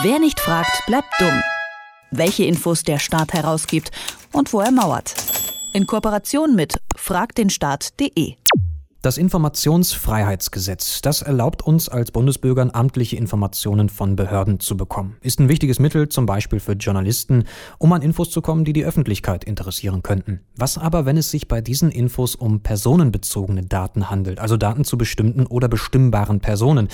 Wer nicht fragt, bleibt dumm. Welche Infos der Staat herausgibt und wo er mauert. In Kooperation mit fragdenstaat.de. Das Informationsfreiheitsgesetz, das erlaubt uns als Bundesbürgern amtliche Informationen von Behörden zu bekommen. Ist ein wichtiges Mittel, zum Beispiel für Journalisten, um an Infos zu kommen, die die Öffentlichkeit interessieren könnten. Was aber, wenn es sich bei diesen Infos um personenbezogene Daten handelt, also Daten zu bestimmten oder bestimmbaren Personen?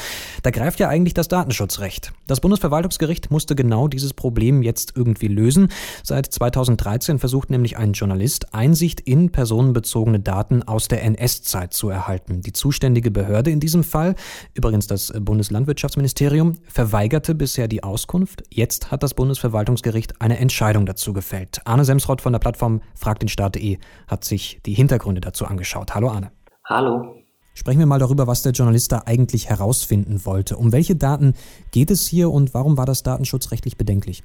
Da greift ja eigentlich das Datenschutzrecht. Das Bundesverwaltungsgericht musste genau dieses Problem jetzt irgendwie lösen. Seit 2013 versucht nämlich ein Journalist, Einsicht in personenbezogene Daten aus der NS-Zeit zu erhalten erhalten. Die zuständige Behörde in diesem Fall, übrigens das Bundeslandwirtschaftsministerium, verweigerte bisher die Auskunft. Jetzt hat das Bundesverwaltungsgericht eine Entscheidung dazu gefällt. Arne Semsrott von der Plattform fragtdenstaat.de hat sich die Hintergründe dazu angeschaut. Hallo Arne. Hallo. Sprechen wir mal darüber, was der Journalist da eigentlich herausfinden wollte. Um welche Daten geht es hier und warum war das datenschutzrechtlich bedenklich?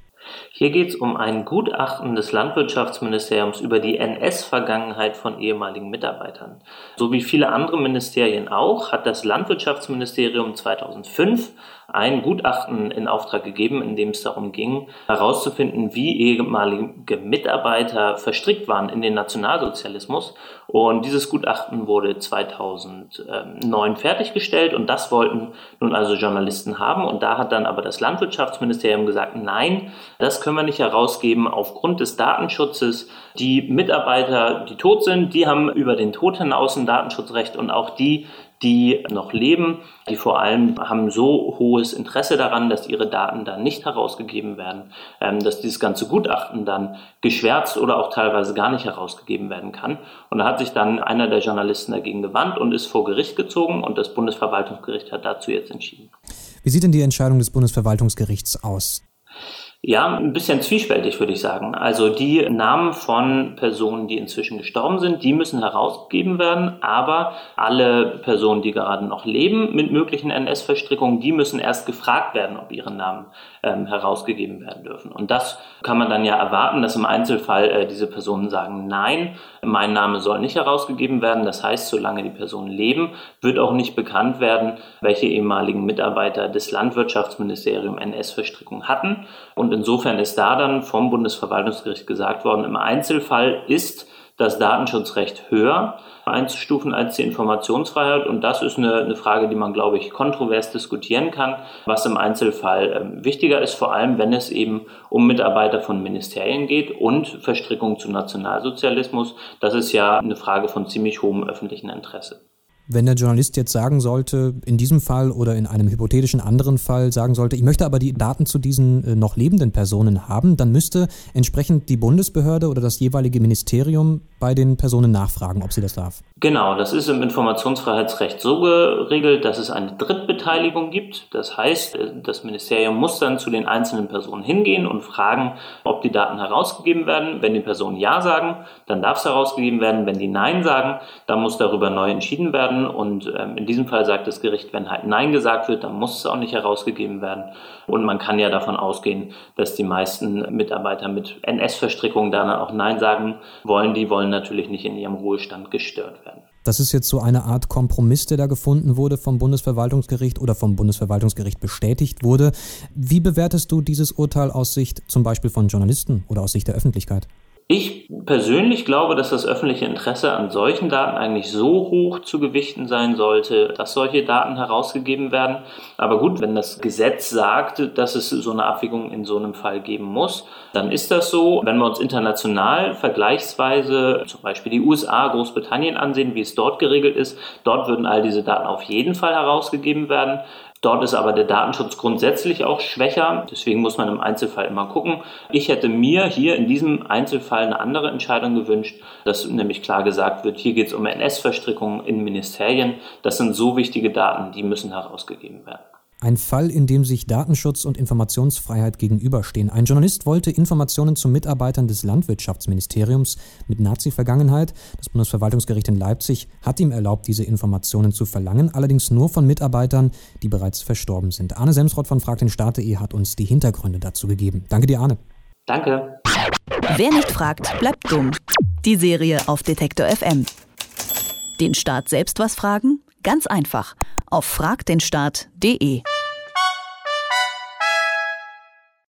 Hier geht es um ein Gutachten des Landwirtschaftsministeriums über die NS-Vergangenheit von ehemaligen Mitarbeitern. So wie viele andere Ministerien auch, hat das Landwirtschaftsministerium 2005 ein Gutachten in Auftrag gegeben, in dem es darum ging, herauszufinden, wie ehemalige Mitarbeiter verstrickt waren in den Nationalsozialismus. Und dieses Gutachten wurde 2009 fertiggestellt und das wollten nun also Journalisten haben. Und da hat dann aber das Landwirtschaftsministerium gesagt, nein, das können wir nicht herausgeben aufgrund des Datenschutzes. Die Mitarbeiter, die tot sind, die haben über den Tod hinaus ein Datenschutzrecht und auch die, die noch leben, die vor allem haben so hohes Interesse daran, dass ihre Daten dann nicht herausgegeben werden, ähm, dass dieses ganze Gutachten dann geschwärzt oder auch teilweise gar nicht herausgegeben werden kann. Und da hat sich dann einer der Journalisten dagegen gewandt und ist vor Gericht gezogen und das Bundesverwaltungsgericht hat dazu jetzt entschieden. Wie sieht denn die Entscheidung des Bundesverwaltungsgerichts aus? Ja, ein bisschen zwiespältig würde ich sagen. Also die Namen von Personen, die inzwischen gestorben sind, die müssen herausgegeben werden, aber alle Personen, die gerade noch leben mit möglichen NS-Verstrickungen, die müssen erst gefragt werden, ob ihre Namen ähm, herausgegeben werden dürfen. Und das kann man dann ja erwarten, dass im Einzelfall äh, diese Personen sagen, nein, mein Name soll nicht herausgegeben werden. Das heißt, solange die Personen leben, wird auch nicht bekannt werden, welche ehemaligen Mitarbeiter des Landwirtschaftsministeriums NS-Verstrickung hatten. Und insofern ist da dann vom Bundesverwaltungsgericht gesagt worden, im Einzelfall ist das Datenschutzrecht höher einzustufen als die Informationsfreiheit. Und das ist eine, eine Frage, die man, glaube ich, kontrovers diskutieren kann, was im Einzelfall äh, wichtiger ist, vor allem wenn es eben um Mitarbeiter von Ministerien geht und Verstrickung zu Nationalsozialismus. Das ist ja eine Frage von ziemlich hohem öffentlichen Interesse. Wenn der Journalist jetzt sagen sollte, in diesem Fall oder in einem hypothetischen anderen Fall sagen sollte, ich möchte aber die Daten zu diesen äh, noch lebenden Personen haben, dann müsste entsprechend die Bundesbehörde oder das jeweilige Ministerium bei den Personen nachfragen, ob sie das darf. Genau, das ist im Informationsfreiheitsrecht so geregelt, dass es eine Drittbeteiligung gibt. Das heißt, äh, das Ministerium muss dann zu den einzelnen Personen hingehen und fragen, ob die Daten herausgegeben werden. Wenn die Personen Ja sagen, dann darf es herausgegeben werden. Wenn die Nein sagen, dann muss darüber neu entschieden werden werden. Und ähm, in diesem Fall sagt das Gericht, wenn halt Nein gesagt wird, dann muss es auch nicht herausgegeben werden. Und man kann ja davon ausgehen, dass die meisten Mitarbeiter mit NS-Verstrickungen dann auch Nein sagen wollen. Die wollen natürlich nicht in ihrem Ruhestand gestört werden. Das ist jetzt so eine Art Kompromiss, der da gefunden wurde vom Bundesverwaltungsgericht oder vom Bundesverwaltungsgericht bestätigt wurde. Wie bewertest du dieses Urteil aus Sicht zum Beispiel von Journalisten oder aus Sicht der Öffentlichkeit? Ich persönlich glaube, dass das öffentliche Interesse an solchen Daten eigentlich so hoch zu gewichten sein sollte, dass solche Daten herausgegeben werden. Aber gut, wenn das Gesetz sagt, dass es so eine Abwägung in so einem Fall geben muss, dann ist das so. Wenn wir uns international vergleichsweise zum Beispiel die USA, Großbritannien ansehen, wie es dort geregelt ist, dort würden all diese Daten auf jeden Fall herausgegeben werden. Dort ist aber der Datenschutz grundsätzlich auch schwächer. Deswegen muss man im Einzelfall immer gucken. Ich hätte mir hier in diesem Einzelfall eine andere Entscheidung gewünscht, dass nämlich klar gesagt wird, hier geht es um NS-Verstrickungen in Ministerien. Das sind so wichtige Daten, die müssen herausgegeben werden. Ein Fall, in dem sich Datenschutz und Informationsfreiheit gegenüberstehen. Ein Journalist wollte Informationen zu Mitarbeitern des Landwirtschaftsministeriums mit Nazi-Vergangenheit. Das Bundesverwaltungsgericht in Leipzig hat ihm erlaubt, diese Informationen zu verlangen, allerdings nur von Mitarbeitern, die bereits verstorben sind. Arne Semsrott von Frag den Staat.de hat uns die Hintergründe dazu gegeben. Danke dir, Arne. Danke. Wer nicht fragt, bleibt dumm. Die Serie auf Detektor FM. Den Staat selbst was fragen? Ganz einfach. Auf fragdenstaat.de.